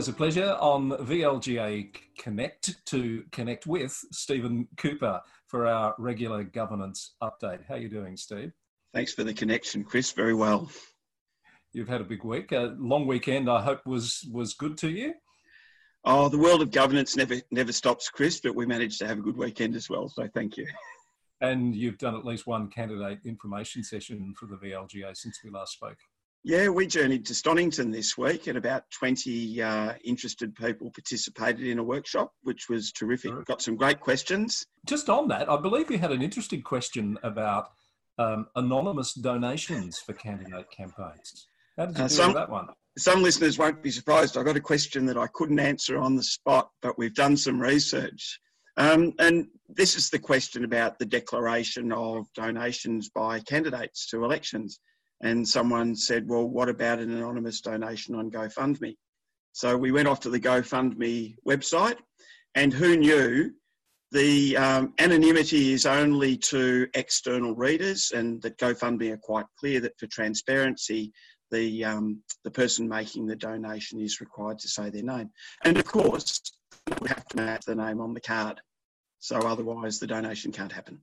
Always a pleasure on VLGA Connect to connect with Stephen Cooper for our regular governance update. How are you doing, Steve? Thanks for the connection, Chris. Very well. You've had a big week. A long weekend, I hope, was was good to you. Oh, the world of governance never never stops, Chris. But we managed to have a good weekend as well. So thank you. And you've done at least one candidate information session for the VLGA since we last spoke. Yeah, we journeyed to Stonnington this week, and about 20 uh, interested people participated in a workshop, which was terrific. Sure. Got some great questions. Just on that, I believe you had an interesting question about um, anonymous donations for candidate campaigns. How did you uh, do some, that one? Some listeners won't be surprised. I got a question that I couldn't answer on the spot, but we've done some research. Um, and this is the question about the declaration of donations by candidates to elections. And someone said, well, what about an anonymous donation on GoFundMe? So we went off to the GoFundMe website, and who knew the um, anonymity is only to external readers, and that GoFundMe are quite clear that for transparency, the um, the person making the donation is required to say their name, and of course, we have to match the name on the card. So otherwise, the donation can't happen.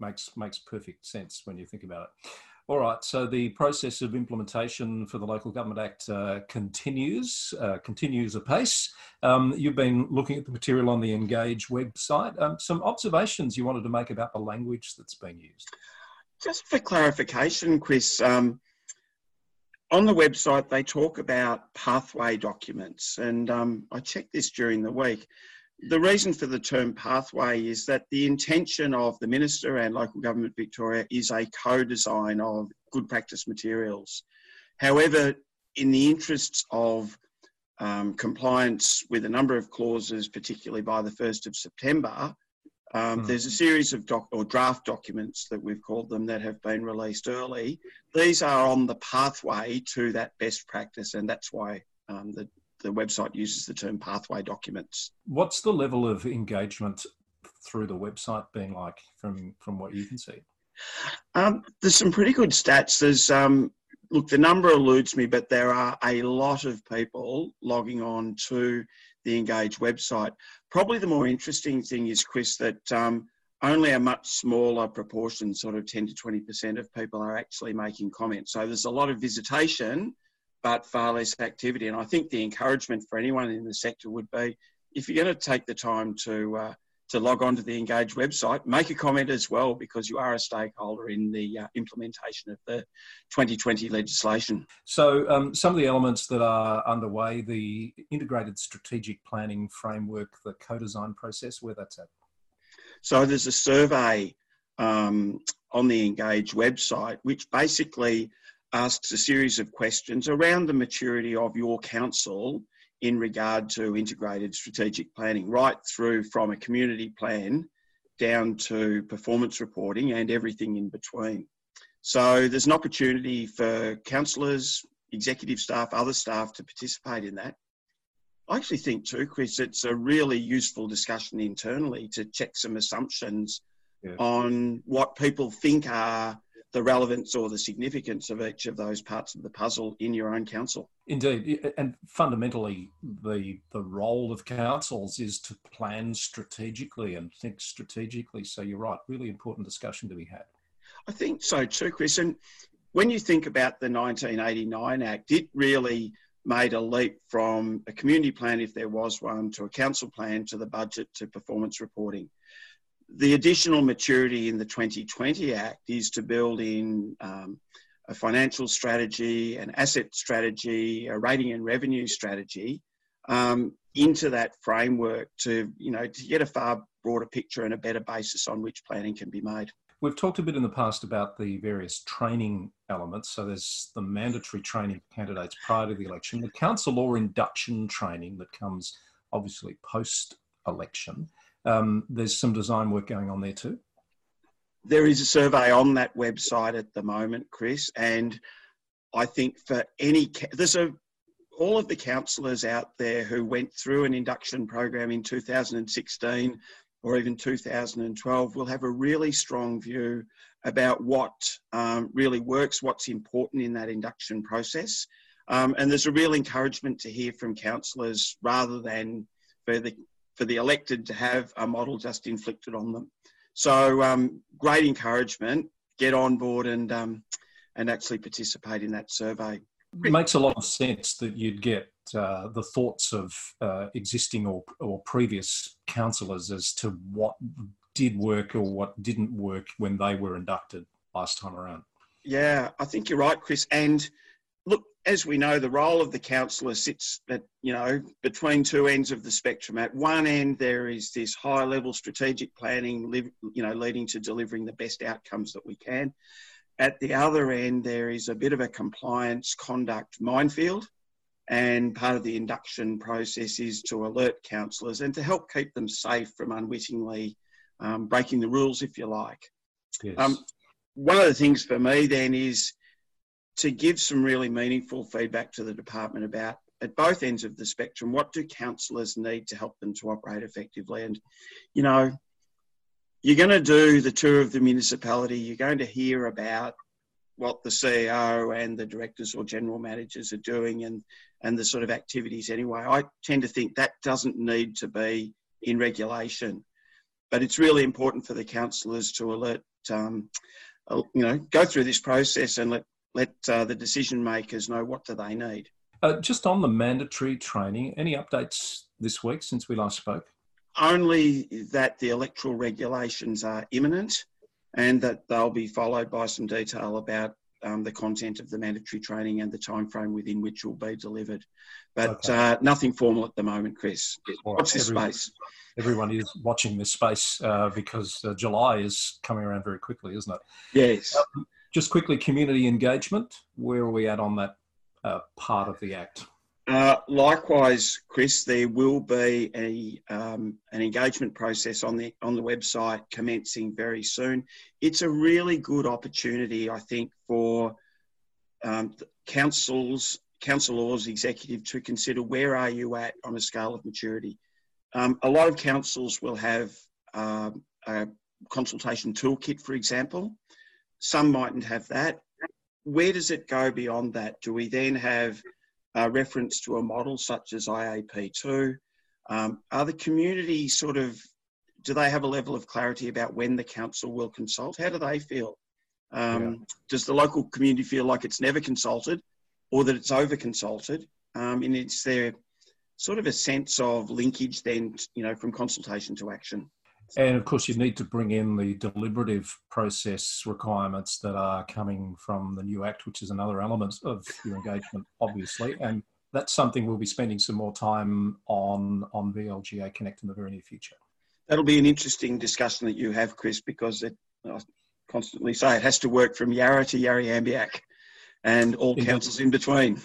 Makes makes perfect sense when you think about it. All right, so the process of implementation for the Local Government Act uh, continues, uh, continues apace. Um, you've been looking at the material on the Engage website. Um, some observations you wanted to make about the language that's been used? Just for clarification, Chris, um, on the website they talk about pathway documents, and um, I checked this during the week the reason for the term pathway is that the intention of the Minister and Local Government Victoria is a co design of good practice materials. However, in the interests of um, compliance with a number of clauses, particularly by the 1st of September, um, mm. There's a series of doc or draft documents that we've called them that have been released early. These are on the pathway to that best practice, and that's why um, the the website uses the term pathway documents. What's the level of engagement through the website being like from from what you can see? Um, there's some pretty good stats. There's um, look, the number eludes me, but there are a lot of people logging on to the Engage website. Probably the more interesting thing is, Chris, that um, only a much smaller proportion, sort of 10 to 20% of people are actually making comments. So there's a lot of visitation, but far less activity. And I think the encouragement for anyone in the sector would be if you're going to take the time to uh, to log on to the Engage website, make a comment as well because you are a stakeholder in the uh, implementation of the 2020 legislation. So, um, some of the elements that are underway, the integrated strategic planning framework, the co-design process, where that's at. So, there's a survey um, on the Engage website which basically asks a series of questions around the maturity of your council in regard to integrated strategic planning, right through from a community plan down to performance reporting and everything in between. So there's an opportunity for councillors, executive staff, other staff to participate in that. I actually think too, Chris, it's a really useful discussion internally to check some assumptions yeah. on what people think are the relevance or the significance of each of those parts of the puzzle in your own council. Indeed, and fundamentally, the the role of councils is to plan strategically and think strategically. So you're right, really important discussion to be had. I think so too, Chris. And when you think about the 1989 Act, it really made a leap from a community plan, if there was one, to a council plan, to the budget, to performance reporting the additional maturity in the 2020 Act is to build in um, a financial strategy, an asset strategy, a rating and revenue strategy um, into that framework to, you know, to get a far broader picture and a better basis on which planning can be made. We've talked a bit in the past about the various training elements. So there's the mandatory training for candidates prior to the election, the council law induction training that comes obviously post election. Um, there's some design work going on there too. There is a survey on that website at the moment, Chris, and I think for any there's a all of the councillors out there who went through an induction program in 2016 or even 2012 will have a really strong view about what um, really works, what's important in that induction process. Um, and there's a real encouragement to hear from councillors rather than for the, for the elected to have a model just inflicted on them. So um, great encouragement, get on board and, um, and actually participate in that survey. It makes a lot of sense that you'd get uh, the thoughts of uh, existing or, or previous councillors as to what did work or what didn't work when they were inducted last time around. Yeah, I think you're right, Chris. And as we know, the role of the councillor sits at, you know, between two ends of the spectrum. At one end, there is this high level strategic planning, you know, leading to delivering the best outcomes that we can. At the other end, there is a bit of a compliance conduct minefield. And part of the induction process is to alert councillors and to help keep them safe from unwittingly um, breaking the rules, if you like. Yes. Um, one of the things for me then is to give some really meaningful feedback to the department about at both ends of the spectrum what do councillors need to help them to operate effectively? And you know you're going to do the tour of the municipality you're going to hear about what the ceo and the directors or general managers are doing and and the sort of activities anyway. I tend to think that doesn't need to be in regulation but it's really important for the councillors to alert um, uh, you know go through this process and let let uh, the decision makers know what do they need. Uh, just on the mandatory training, any updates this week since we last spoke? Only that the electoral regulations are imminent and that they'll be followed by some detail about um, the content of the mandatory training and the time frame within which it will be delivered. But okay. uh, nothing formal at the moment, Chris. Watch this everyone, space. Everyone is watching this space uh, because uh, July is coming around very quickly, isn't it? Yes. Um, just quickly, community engagement. Where are we at on that uh, part of the Act? Uh, likewise, Chris, there will be a, um, an engagement process on the on the website commencing very soon. It's a really good opportunity, I think, for um, councils, councillors, executive to consider where are you at on a scale of maturity. Um, a lot of councils will have um, a consultation toolkit, for example, some mightn't have that. Where does it go beyond that? Do we then have a reference to a model such as IAP2? Um, are the community sort of, do they have a level of clarity about when the council will consult? How do they feel? Um, yeah. Does the local community feel like it's never consulted or that it's over consulted? Um, and it's there sort of a sense of linkage then, you know, from consultation to action. And of course, you need to bring in the deliberative process requirements that are coming from the new Act, which is another element of your engagement, obviously. And that's something we'll be spending some more time on on VLGA Connect in the very near future. That'll be an interesting discussion that you have, Chris, because it, I constantly say it has to work from Yarra to Yarriambiack and all councils in between.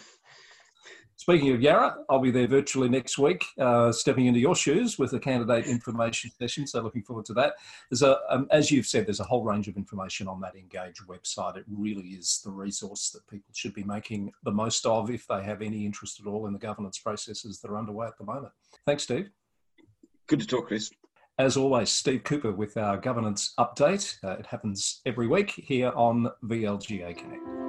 Speaking of Yarra, I'll be there virtually next week, uh, stepping into your shoes with a candidate information session. So looking forward to that. There's a, um, as you've said, there's a whole range of information on that Engage website. It really is the resource that people should be making the most of if they have any interest at all in the governance processes that are underway at the moment. Thanks, Steve. Good to talk, Chris. As always, Steve Cooper with our governance update. Uh, it happens every week here on VLGA Connect.